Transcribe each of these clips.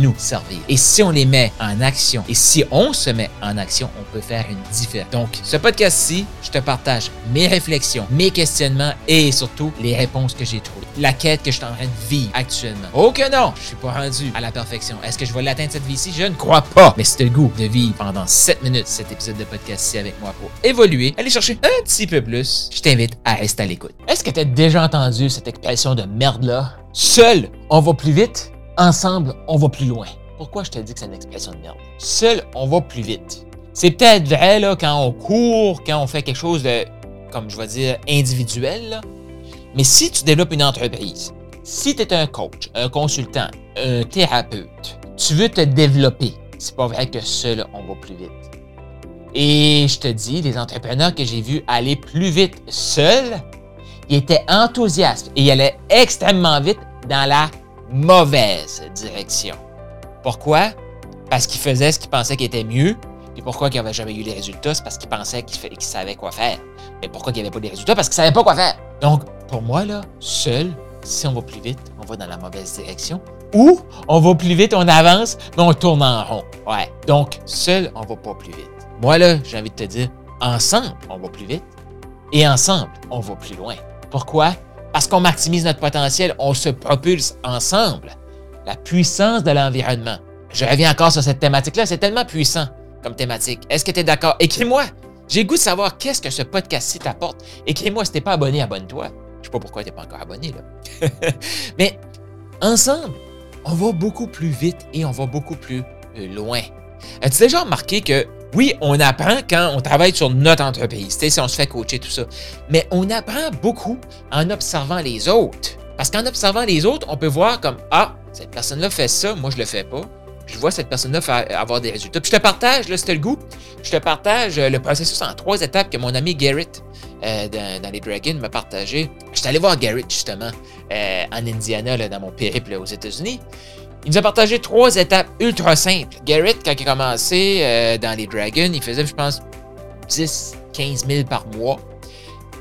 nous servir. Et si on les met en action, et si on se met en action, on peut faire une différence. Donc, ce podcast-ci, je te partage mes réflexions, mes questionnements et surtout les réponses que j'ai trouvées. La quête que je suis en train de vivre actuellement. Oh que non, je suis pas rendu à la perfection. Est-ce que je vais l'atteindre cette vie-ci? Je ne crois pas. Mais c'est le goût de vivre pendant 7 minutes cet épisode de podcast-ci avec moi pour évoluer, aller chercher un petit peu plus. Je t'invite à rester à l'écoute. Est-ce que tu as déjà entendu cette expression de merde-là? Seul, on va plus vite? Ensemble, on va plus loin. Pourquoi je te dis que c'est une expression de merde? Seul, on va plus vite. C'est peut-être vrai là, quand on court, quand on fait quelque chose de, comme je vais dire, individuel. Mais si tu développes une entreprise, si tu es un coach, un consultant, un thérapeute, tu veux te développer, c'est pas vrai que seul, on va plus vite. Et je te dis, les entrepreneurs que j'ai vus aller plus vite seuls, ils étaient enthousiastes et ils allaient extrêmement vite dans la mauvaise direction. Pourquoi? Parce qu'il faisait ce qu'il pensait qu'il était mieux. Et pourquoi il n'avait jamais eu les résultats? C'est parce qu'il pensait qu'il savait quoi faire. Mais pourquoi il n'y avait pas de résultats? Parce qu'il savait pas quoi faire. Donc, pour moi, là, seul, si on va plus vite, on va dans la mauvaise direction. Ou on va plus vite, on avance, mais on tourne en rond. Ouais. Donc, seul, on va pas plus vite. Moi, là, j'ai envie de te dire, ensemble, on va plus vite. Et ensemble, on va plus loin. Pourquoi? Parce qu'on maximise notre potentiel, on se propulse ensemble la puissance de l'environnement. Je reviens encore sur cette thématique-là, c'est tellement puissant comme thématique. Est-ce que tu es d'accord? Écris-moi. J'ai goût de savoir qu'est-ce que ce podcast-ci t'apporte. Écris-moi si t'es pas abonné, abonne-toi. Je sais pas pourquoi tu n'es pas encore abonné, là. Mais ensemble, on va beaucoup plus vite et on va beaucoup plus loin. As-tu déjà remarqué que oui, on apprend quand on travaille sur notre entreprise, si on se fait coacher, tout ça. Mais on apprend beaucoup en observant les autres. Parce qu'en observant les autres, on peut voir comme Ah, cette personne-là fait ça, moi je le fais pas. je vois cette personne-là avoir des résultats. Puis je te partage, là, c'était le goût. Je te partage euh, le processus en trois étapes que mon ami Garrett euh, dans, les Dragons m'a partagé. Je suis allé voir Garrett justement euh, en Indiana, là, dans mon périple aux États-Unis. Il nous a partagé trois étapes ultra simples. Garrett, quand il a commencé dans les Dragons, il faisait, je pense, 10, 15 000 par mois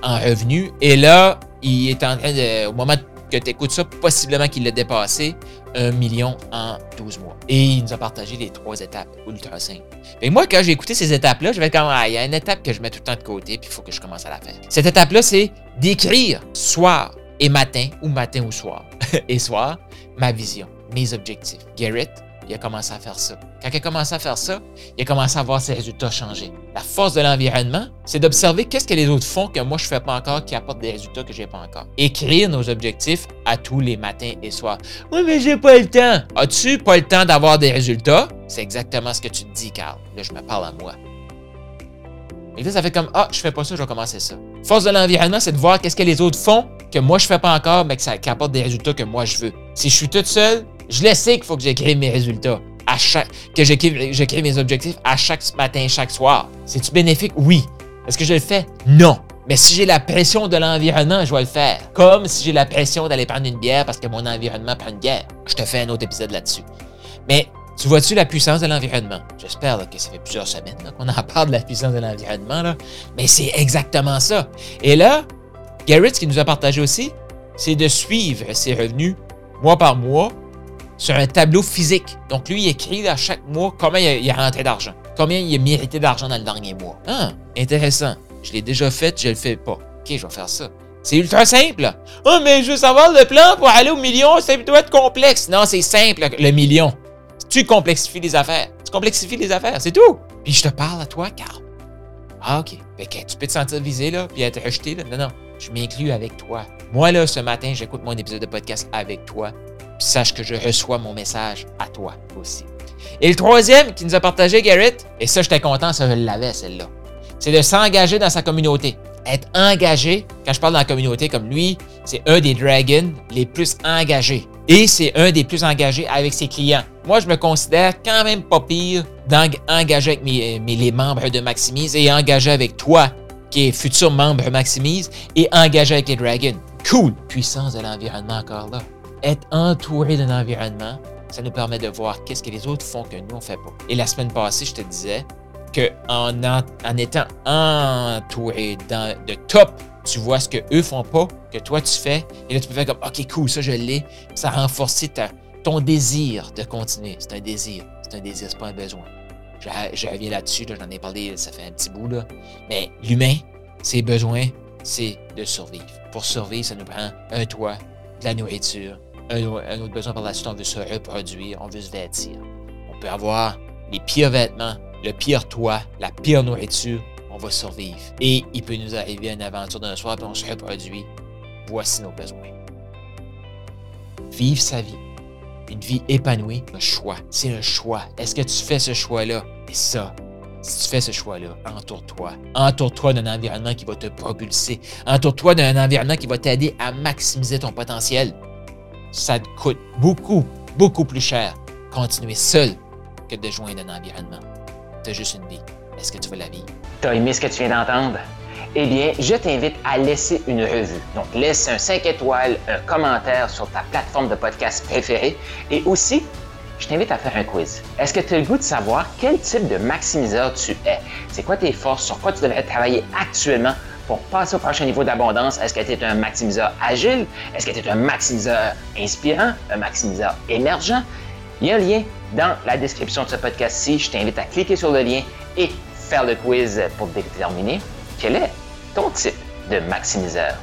en revenus. Et là, il est en train de, au moment que tu écoutes ça, possiblement qu'il l'a dépassé un million en 12 mois. Et il nous a partagé les trois étapes ultra simples. Et moi, quand j'ai écouté ces étapes-là, je vais comme, ah, il y a une étape que je mets tout le temps de côté, puis il faut que je commence à la faire. Cette étape-là, c'est d'écrire soir et matin, ou matin ou soir, et soir, ma vision, mes objectifs. Garrett, il a commencé à faire ça. Quand il a commencé à faire ça, il a commencé à voir ses résultats changer. La force de l'environnement, c'est d'observer qu'est-ce que les autres font que moi je ne fais pas encore qui apportent des résultats que je n'ai pas encore. Écrire nos objectifs à tous les matins et soirs. Oui, mais j'ai pas le temps. As-tu pas le temps d'avoir des résultats? C'est exactement ce que tu te dis, Carl. Là, je me parle à moi. Et là, ça fait comme Ah, je fais pas ça, je vais commencer ça. Force de l'environnement, c'est de voir qu'est-ce que les autres font que moi je fais pas encore, mais que ça, qui apporte des résultats que moi je veux. Si je suis toute seule, je le sais qu'il faut que j'écrive mes résultats, à chaque, que j'écrive mes objectifs à chaque matin, chaque soir. C'est-tu bénéfique? Oui. Est-ce que je le fais? Non. Mais si j'ai la pression de l'environnement, je vais le faire. Comme si j'ai la pression d'aller prendre une bière parce que mon environnement prend une bière. Je te fais un autre épisode là-dessus. Mais tu vois-tu la puissance de l'environnement? J'espère que ça fait plusieurs semaines qu'on en parle de la puissance de l'environnement. Mais c'est exactement ça. Et là, Garrett, ce qu'il nous a partagé aussi, c'est de suivre ses revenus mois par mois sur un tableau physique. Donc, lui, il écrit à chaque mois combien il a, rentré d'argent, combien il a mérité d'argent dans le dernier mois. Ah, intéressant. Je l'ai déjà fait, je le fais pas. OK, je vais faire ça. C'est ultra simple. Oh, mais je veux savoir le plan pour aller au million, ça doit être complexe. Non, c'est simple, le million. Tu complexifies les affaires. Tu complexifies les affaires, c'est tout. Puis je te parle à toi, Carl. Ah, OK. tu peux te sentir visé, là, puis être rejeté, là. Non, non. Je m'inclus avec toi. Moi, là, ce matin, j'écoute mon épisode de podcast avec toi sache que je reçois mon message à toi aussi. Et le troisième qui nous a partagé Garrett, et ça, j'étais content, ça, je l'avais, celle-là, c'est de s'engager dans sa communauté. Être engagé, quand je parle dans la communauté comme lui, c'est un des dragons les plus engagés. Et c'est un des plus engagés avec ses clients. Moi, je me considère quand même pas pire d'engager avec mes, les membres de Maximise et engager avec toi, qui est futur membre Maximise, et engager avec les Dragons. Cool! Puissance de l'environnement encore là. Être entouré d'un environnement, ça nous permet de voir qu'est-ce que les autres font que nous, on fait pas. Et la semaine passée, je te disais que en, en étant entouré de top, tu vois ce que eux font pas, que toi tu fais, et là tu peux faire comme OK, cool, ça je l'ai. Ça renforce ton désir de continuer. C'est un désir. C'est un désir, pas un besoin. Je, reviens là-dessus, j'en ai parlé, ça fait un petit bout là. Mais l'humain, ses besoins, c'est de survivre. Pour survivre, ça nous prend un toit, de la nourriture, un, autre besoin par la suite, on veut se reproduire, on veut se vêtir. On peut avoir les pires vêtements, le pire toit, la pire nourriture, on va survivre. Et il peut nous arriver une aventure d'un soir, puis on se reproduit. Voici nos besoins. Vivre sa vie, une vie épanouie, un choix. C'est un choix. Est-ce que tu fais ce choix-là? Et ça, si tu fais ce choix-là, entoure-toi. Entoure-toi d'un environnement qui va te propulser. Entoure-toi d'un environnement qui va t'aider à maximiser ton potentiel. Ça te coûte beaucoup, beaucoup plus cher continuer seul que de joindre un environnement. Tu as juste une vie. Est-ce que tu veux la vie? T'as aimé ce que tu viens d'entendre? Eh bien, je t'invite à laisser une revue. Donc, laisse un 5 étoiles, un commentaire sur ta plateforme de podcast préférée et aussi, je t'invite à faire un quiz. Est-ce que tu as le goût de savoir quel type de maximiseur tu es? C'est quoi tes forces? Sur quoi tu devrais travailler actuellement? Pour passer au prochain niveau d'abondance? Est-ce que tu es un maximiseur agile? Est-ce que tu es un maximiseur inspirant? Un maximiseur émergent? Il y a un lien dans la description de ce podcast-ci. Je t'invite à cliquer sur le lien et faire le quiz pour déterminer quel est ton type de maximiseur.